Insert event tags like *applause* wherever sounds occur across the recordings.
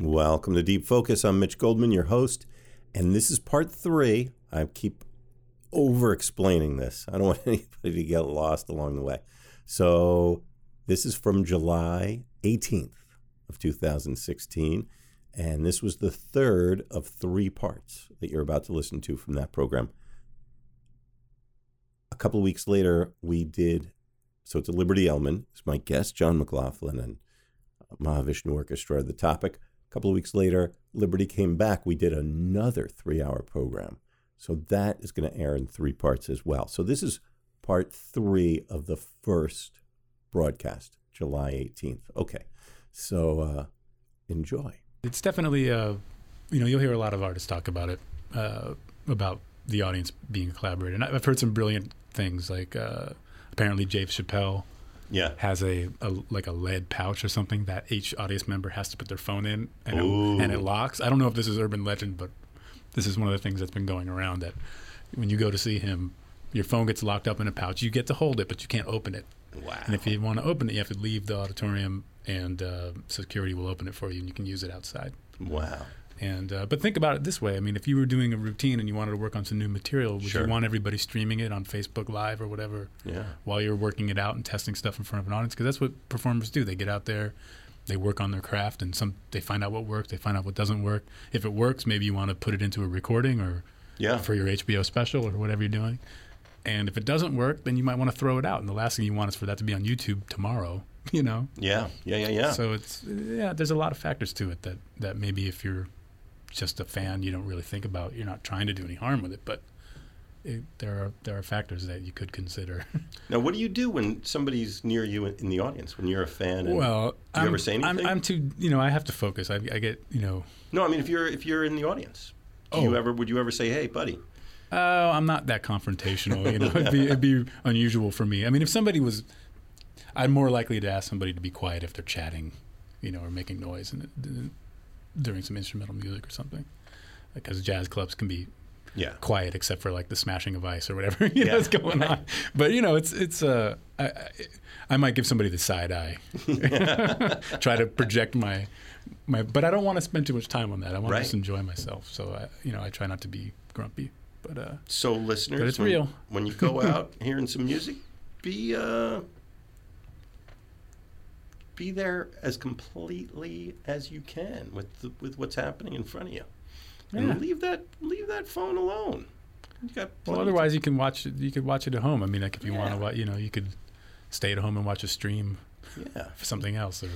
Welcome to Deep Focus. I'm Mitch Goldman, your host, and this is part three. I keep over explaining this. I don't *laughs* want anybody to get lost along the way. So, this is from July 18th of 2016, and this was the third of three parts that you're about to listen to from that program. A couple of weeks later, we did so it's a Liberty Ellman. It's my guest, John McLaughlin, and Mahavishnu Orchestra. The topic couple of weeks later, Liberty came back. We did another three hour program. So that is going to air in three parts as well. So this is part three of the first broadcast, July 18th. Okay. So uh, enjoy. It's definitely, uh, you know, you'll hear a lot of artists talk about it, uh, about the audience being a collaborator. And I've heard some brilliant things like uh, apparently Dave Chappelle yeah. has a, a, like a lead pouch or something that each audience member has to put their phone in and it, and it locks. I don't know if this is urban legend, but this is one of the things that's been going around that when you go to see him, your phone gets locked up in a pouch. You get to hold it, but you can't open it. Wow. And if you want to open it, you have to leave the auditorium, and uh, security will open it for you, and you can use it outside. Wow. And uh, but think about it this way: I mean, if you were doing a routine and you wanted to work on some new material, would Sure. you want everybody streaming it on Facebook Live or whatever Yeah. while you're working it out and testing stuff in front of an audience? Because that's what performers do. They get out there, they work on their craft, and some they find out what works, they find out what doesn't work. If it works, maybe you want to put it into a recording or Yeah. for your HBO special or whatever you're doing. And if it doesn't work, then you might want to throw it out. And the last thing you want is for that to be on YouTube tomorrow. *laughs* You know. Yeah. Yeah. Yeah. Yeah. So it's yeah, there's a lot of factors to it that that maybe if you're just a fan, you don't really think about. You're not trying to do any harm with it, but it, there are there are factors that you could consider. *laughs* now, what do you do when somebody's near you in, in the audience when you're a fan? And, well, do you I'm, ever say I'm, anything? I'm too you know I have to focus. I, I get you know no, I mean if you're if you're in the audience, do Oh. you ever would you ever say, "Hey, buddy"? Oh, I'm not that confrontational. You know, *laughs* it'd be it'd be unusual for me. I mean, if somebody was, I'm more likely to ask somebody to be quiet if they're chatting, you know, or making noise and during some instrumental music or something, because jazz clubs can be Yeah. quiet except for like the smashing of ice or whatever *laughs* you know Yeah. is going on. But you know, it's it's uh, I, I, I might give somebody the side eye, *laughs* try to project my my, but I don't want to spend too much time on that. I want Right. to just enjoy myself. So I, you know, I try not to be grumpy. But uh, So, listeners, But it's when, real. when you go *laughs* out hearing some music, be uh, be there as completely as you can with the, with what's happening in front of you, Yeah. and leave that leave that phone alone. You got well, otherwise you can watch it. You could watch it at home. I mean, like if you want to, watch, you know, you could stay at home and watch a stream yeah. for something else. Or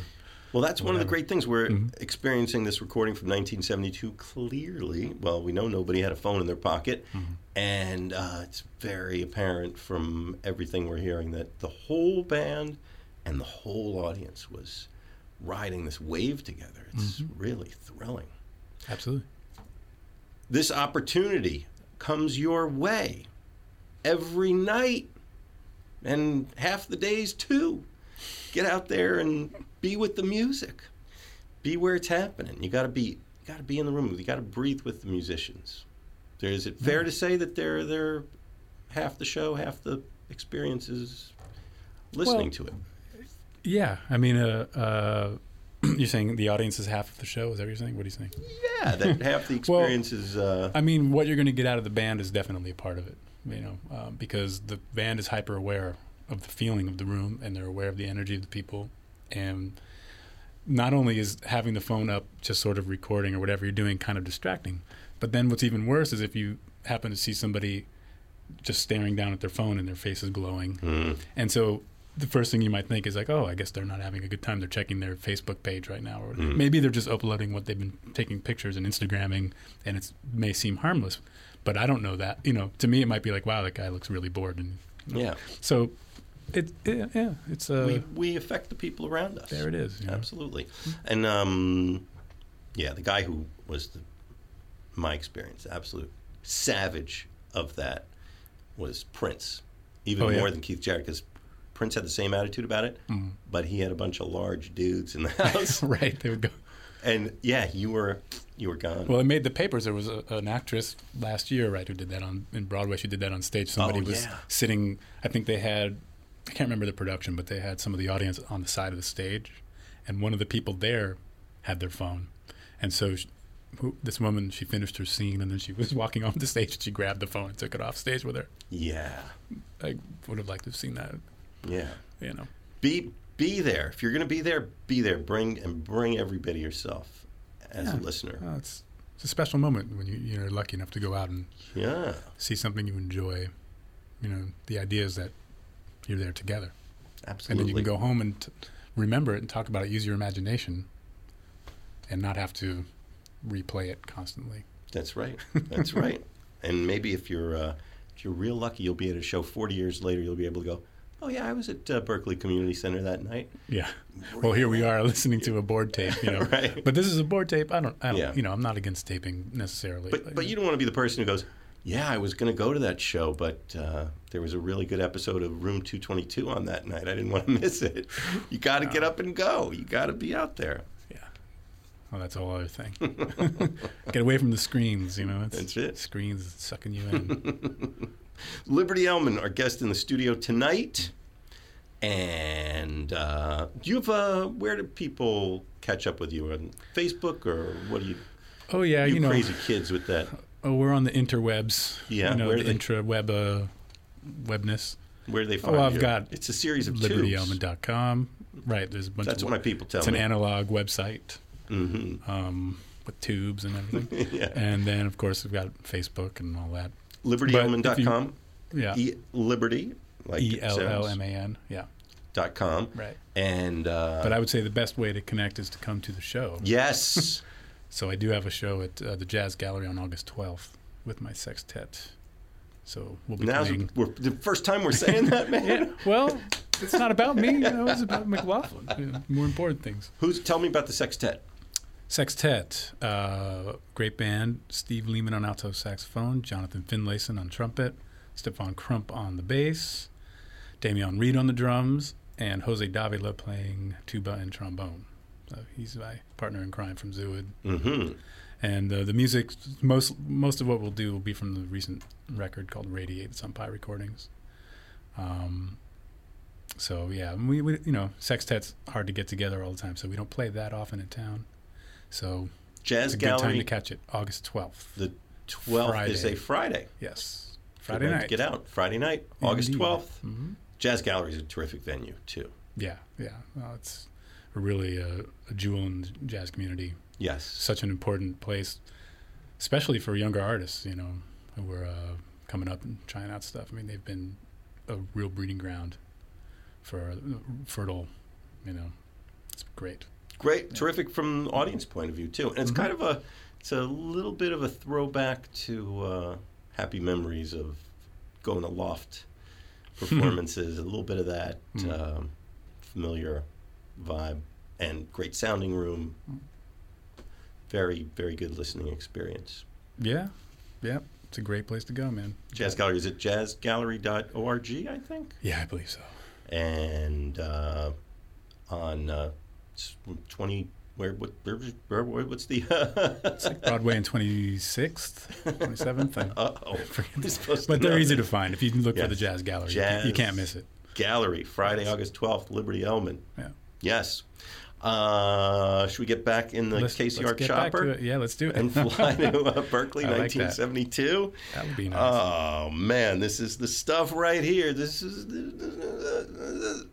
Well, that's one of the great things. We're Mhm. experiencing this recording from 1972 clearly. Well, we know nobody had a phone in their pocket, Mhm. and uh, it's very apparent from everything we're hearing that the whole band and the whole audience was riding this wave together. It's Mhm. really thrilling. absolutely. This opportunity comes your way every night and half the days too. Get out there and be with the music. Be where it's happening. You got to be you got to be in the room. You got to breathe with the musicians. There, is it fair to say that they're they're half the show, half the experience is listening Well, to it? Yeah, I mean, uh, uh, *clears throat* you're saying the audience is half of the show. Is that what you're saying? What are you saying? Yeah, that *laughs* half the Well, experience is uh, I mean, what you're going to get out of the band is definitely a part of it, you know, um, because the band is hyper aware of the feeling of the room and they're aware of the energy of the people. And not only is having the phone up, just sort of recording or whatever you're doing, kind of distracting, but then what's even worse is if you happen to see somebody just staring down at their phone and their face is glowing. mm, And so the first thing you might think is like, oh, I guess they're not having a good time. They're checking their Facebook page right now, or Mm. maybe they're just uploading what they've been taking pictures and Instagramming, and it may seem harmless, but I don't know that. You know, to me, it might be like, wow, that guy looks really bored, and yeah. so it, yeah, yeah, it's uh, we we affect the people around us. there it is. You know? Absolutely. And um, yeah, the guy who was the, my experience, absolute savage of that was Prince, even Oh, yeah. more than Keith Jarrett, because Prince had the same attitude about it, Mm. but he had a bunch of large dudes in the *laughs* house, *laughs* right, they would go. and yeah, you were you were gone. Well, it made the papers. There was a, an actress last year, right, who did that on in Broadway. She did that on stage. Somebody Oh, was yeah. sitting. I think they had. I can't remember the production, but they had some of the audience on the side of the stage, and one of the people there had their phone, And so sh who, this woman, she finished her scene, and then she *laughs* was walking off the stage. and She grabbed the phone and took it off stage with her. Yeah. I would have liked to have seen that. Yeah. You know. Be be there. If you're going to be there, be there. Bring and bring everybody yourself as a listener. Uh, it's it's a special moment when you you're lucky enough to go out and Yeah. see something you enjoy. You know, the idea is that you're there together, Absolutely. and then you can go home and t- remember it and talk about it. Use your imagination, and not have to replay it constantly. That's right. *laughs* That's right. And maybe if you're uh, if you're real lucky, you'll be at a show 40 years later. You'll be able to go, "Oh yeah, I was at uh, Berkeley Community Center that night." Yeah. Well, here we are listening to a board tape. You know, *laughs* Right. but this is a board tape. I don't. I don't. Yeah. You know, I'm not against taping necessarily. But but you don't want to be the person who goes, "Yeah, I was going to go to that show, but uh, there was a really good episode of Room 222 on that night. I didn't *laughs* want to miss it." You got to get up and go. You got to be out there. Yeah. Well, that's a whole other thing. *laughs* Get away from the screens. You know, it's, That's it. Screens sucking you in. Liberty Ellman, our guest in the studio tonight. And uh, do you have uh, where do people catch up with you on Facebook or what do you? oh yeah, you, you, know. crazy kids with that. Oh, we're on the interwebs. Yeah, You know, where the they- intra-web uh, webness. Where do they find Oh, I've you? got It's a series of tubes. LibertyEllman.com. Right. There's a bunch That's of what my people tell me. It's an analog website hmm um, with tubes and everything. *laughs* yeah. and then, of course, we've got Facebook and all that. LibertyEllman.com. Yeah. E- Liberty, like E L L M A N. Yeah. dot com. Right. And uh, But I would say the best way to connect is to come to the show. yes, *laughs* So I do have a show at uh, the Jazz Gallery on August 12th with my sextet. So we'll be now's playing. we're, the first time we're saying that, *laughs* man. Yeah, well, it's not about me. You know, it's about McLaughlin. You know, more important things. Who's tell me about the sextet? Sextet, uh, great band. Steve Lehman on alto saxophone, Jonathan Finlayson on trumpet, Stephan Crump on the bass, Damion Reid on the drums, and Jose Davila playing tuba and trombone. So he's my partner in crime from Zooid. Mm-hmm. And uh, the music, most most of what we'll do will be from the recent record called Radiate. It's on Pi Recordings. Um, so yeah, we, we you know sextet's hard to get together all the time, so we don't play that often in town. So Jazz a good time to catch it. August twelfth. The 12th is Friday. a Friday. Yes, Friday night Get out. Friday night, August Indeed. 12th. hmm Jazz Gallery is a terrific venue, too. Yeah, yeah. Well, it's really a, a jewel in the jazz community. Yes. Such an important place, especially for younger artists. You know, who are uh, coming up and trying out stuff. I mean, they've been a real breeding ground for uh, fertile. You know, it's great. Great. Terrific from audience point of view, too. And it's Mhm. kind of a, it's a little bit of a throwback to uh, happy memories of going to loft *laughs* performances, a little bit of that Mm. um, familiar vibe and great sounding room. Very, very good listening experience. Yeah, yeah. It's a great place to go, man. Jazz Gallery is it jazzgallery.org, I think. Yeah, I believe so. And uh, on 20, where, what, where, where, what's the. *laughs* It's like Broadway and 26th, 27th. I *laughs* Uh-oh. *laughs* forget We're the- supposed to But they're easy to find. If you look for the Jazz Gallery, you can't- you can't miss it. Gallery, Friday, Yes. August 12th, Liberty Ellman. Yeah. Yes. Uh, should we get back in the Let's- KCR let's get back to chopper. Yeah, let's do it. and fly *laughs* to uh, Berkeley, like that. 1972? that would be nice. Oh man, this is the stuff right here. This is this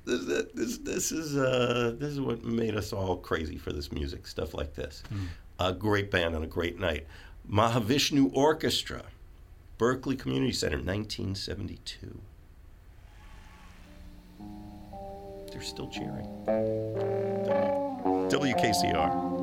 this, this is uh, this is what made us all crazy for this music stuff like this. Mm. A great band on a great night. Mahavishnu Orchestra, Berkeley Community Center, 1972. They're still cheering. WKCR.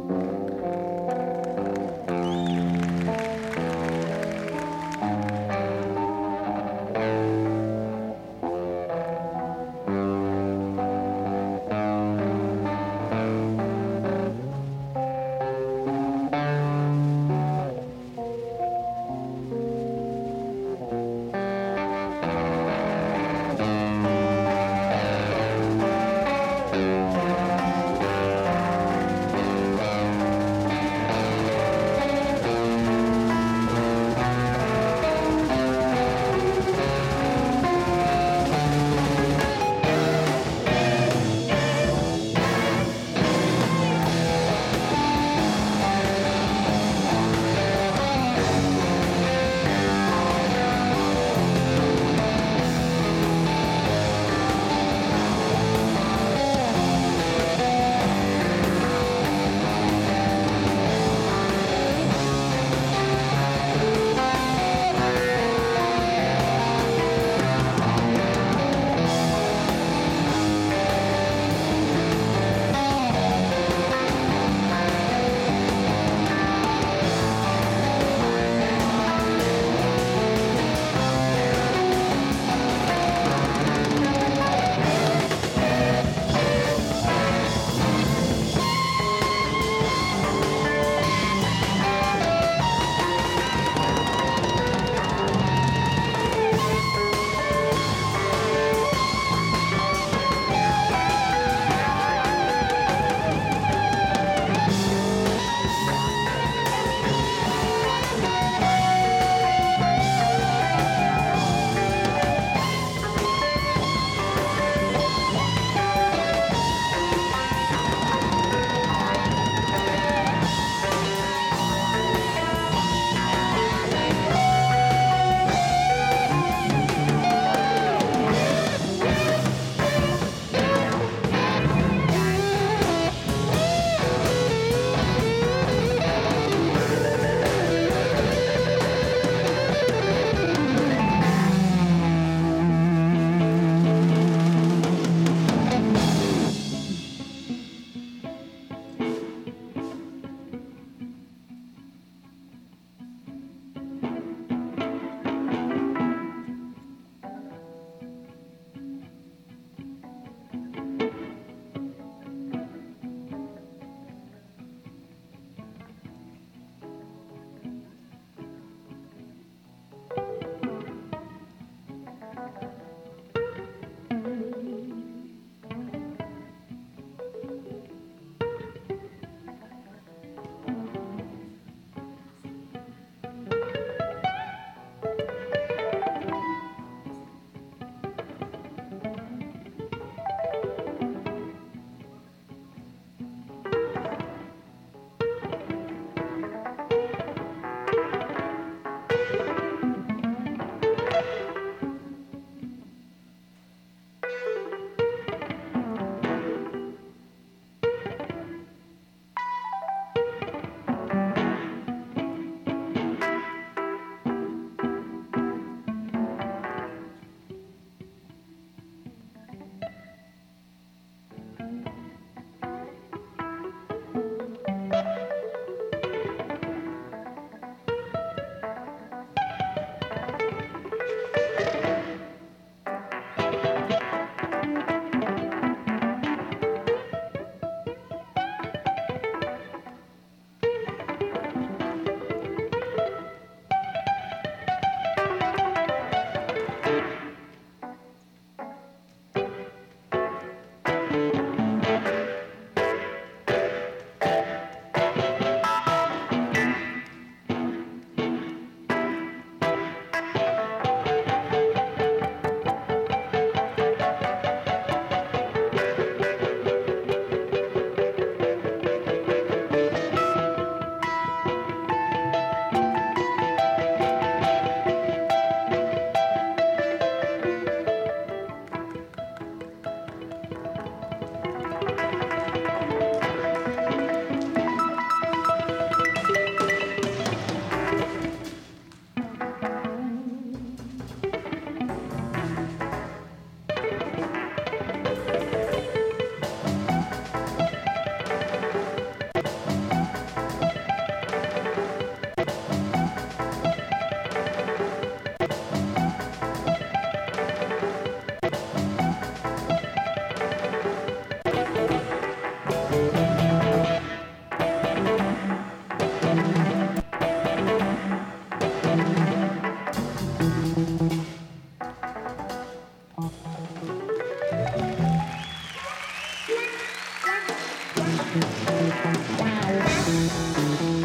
Wow.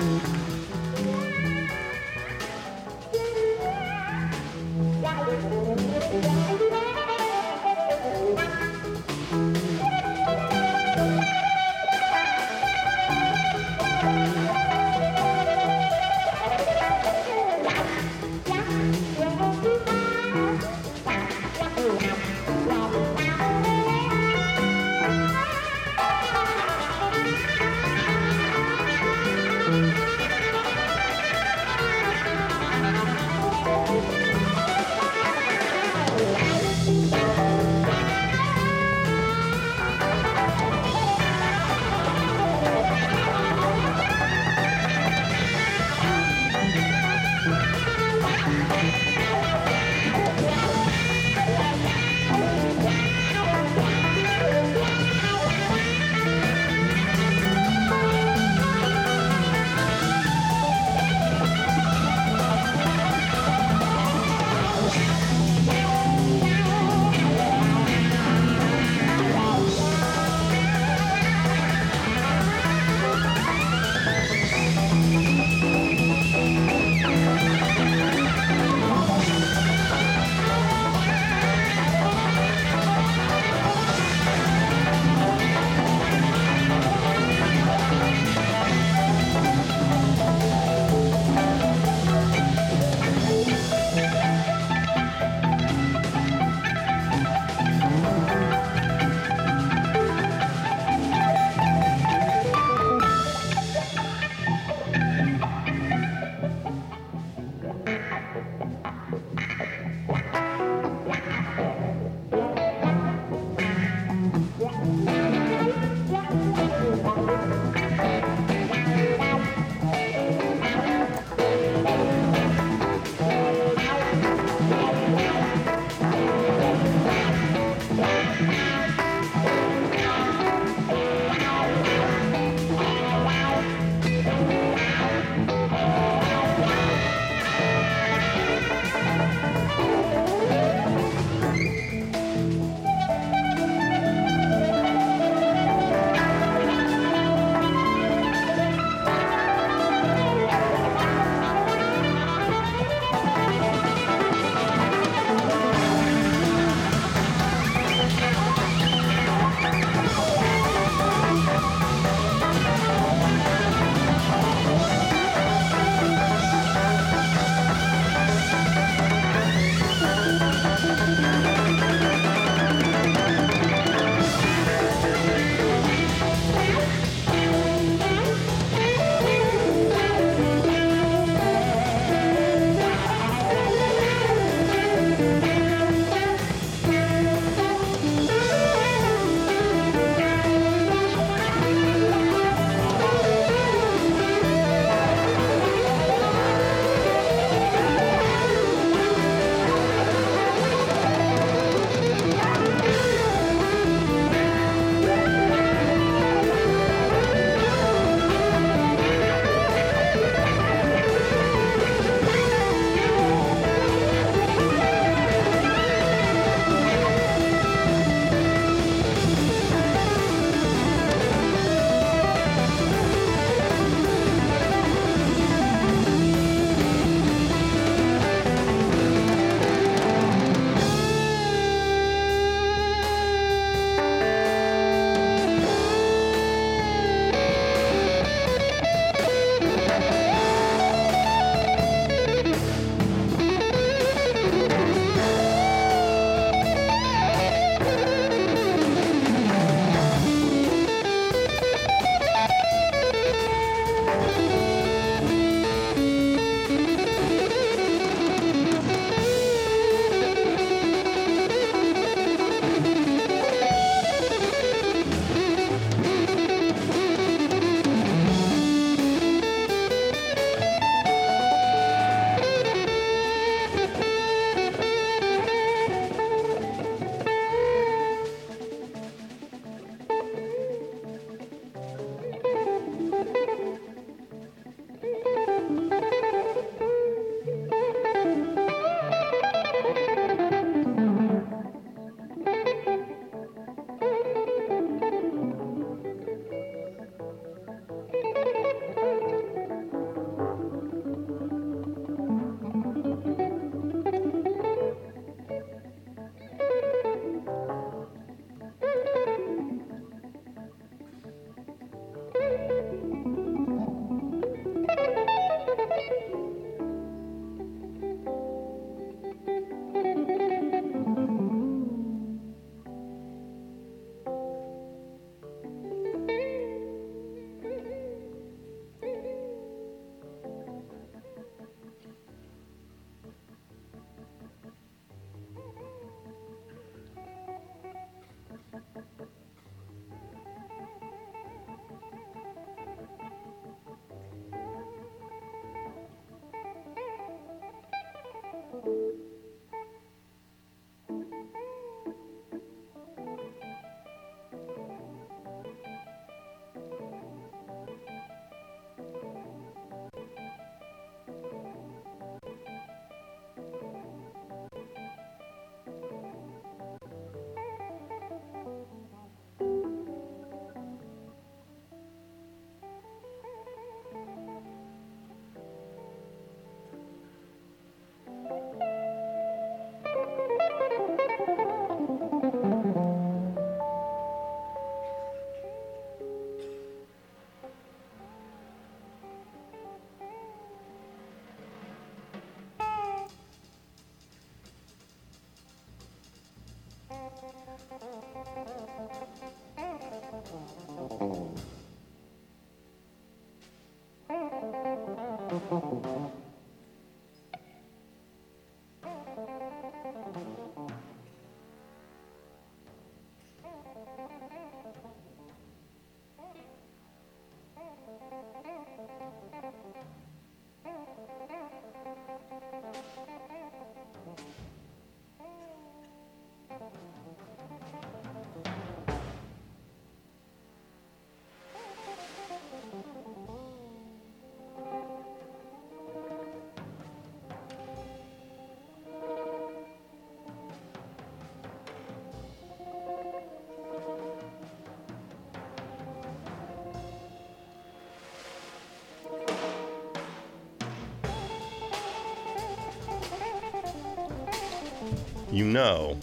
You know,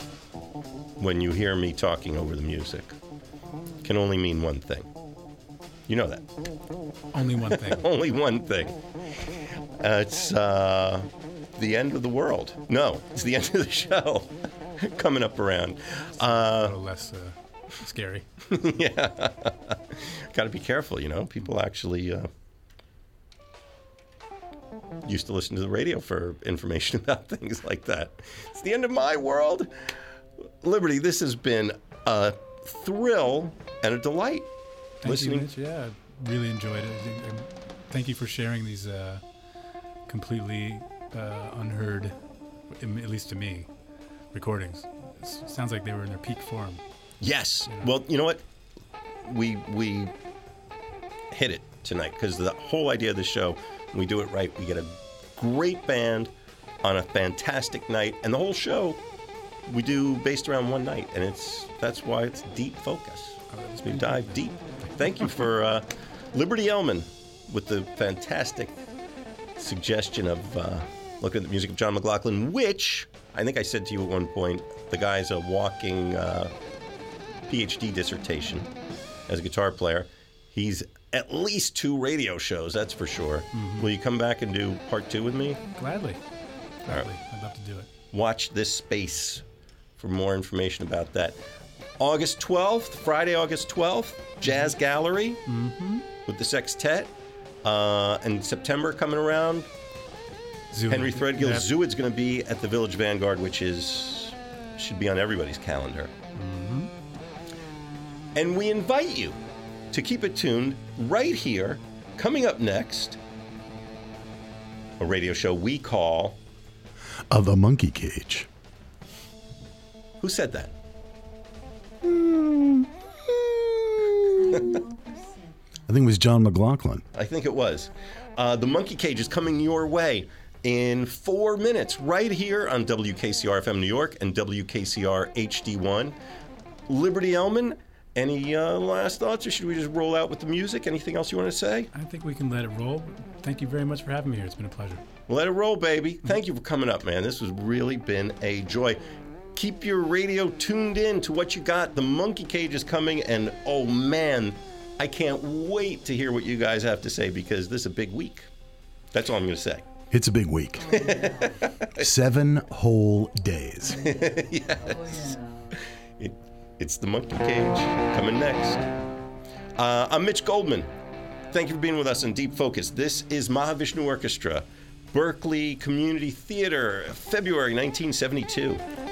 when you hear me talking over the music, can only mean one thing. You know that. Only one thing. *laughs* Only one thing. Uh, it's uh, the end of the world. No, it's the *laughs* end of the show *laughs* coming up around. a Uh, little less uh, scary. yeah. Got to be careful, you know. People actually uh, used to listen to the radio for information *laughs* about things like that. It's the end of my world. Liberty, this has been a thrill and a delight Thank listening. you, Mitch. Yeah, I really enjoyed it. Thank you for sharing these uh, completely uh, unheard, at least to me, recordings. It sounds like they were in their peak form. Yes. Well, you know what? We we hit it tonight because the whole idea of the show, we do it right, we get a great band on a fantastic night, and the whole show we do based around one night, and it's that's why it's deep focus. We dive deep. Thank you for uh, Liberty Ellman with the fantastic suggestion of uh, looking at the music of John McLaughlin, which I think I said to you at one point, the guy's a walking. Uh, PhD dissertation as a guitar player. He's at least two radio shows, that's for sure. Mm-hmm. Will you come back and do part two with me? Gladly. Gladly. I'd love to do it. Watch this space for more information about that. August 12th, Friday, August 12th, Jazz mm-hmm. Gallery mm-hmm. with the Sextet. Uh, and September coming around, Zoo- Henry Threadgill. Zooid's going to be at the Village Vanguard, which is should be on everybody's calendar. And we invite you to keep it tuned right here. Coming up next, a radio show we call. Of a monkey cage. Who said that? *laughs* I think it was John McLaughlin. I think it was. Uh, the Monkey Cage is coming your way in four minutes, right here on WKCR FM New York and WKCR HD1. Liberty Ellman, any uh, last thoughts, or should we just roll out with the music? Anything else you want to say? I think we can let it roll. Thank you very much for having me here. It's been a pleasure. Let it roll, baby. Thank you for coming up, man. This has really been a joy. Keep your radio tuned in to what you got. The Monkey Cage is coming, and oh man, I can't wait to hear what you guys have to say because this is a big week. That's all I'm going to say. It's a big week. *laughs* Seven whole days. *laughs* It, it's the Monkey Cage coming next. Uh, I'm Mitch Goldman. Thank you for being with us in Deep Focus. This is Mahavishnu Orchestra, Berkeley Community Theater, February 1972.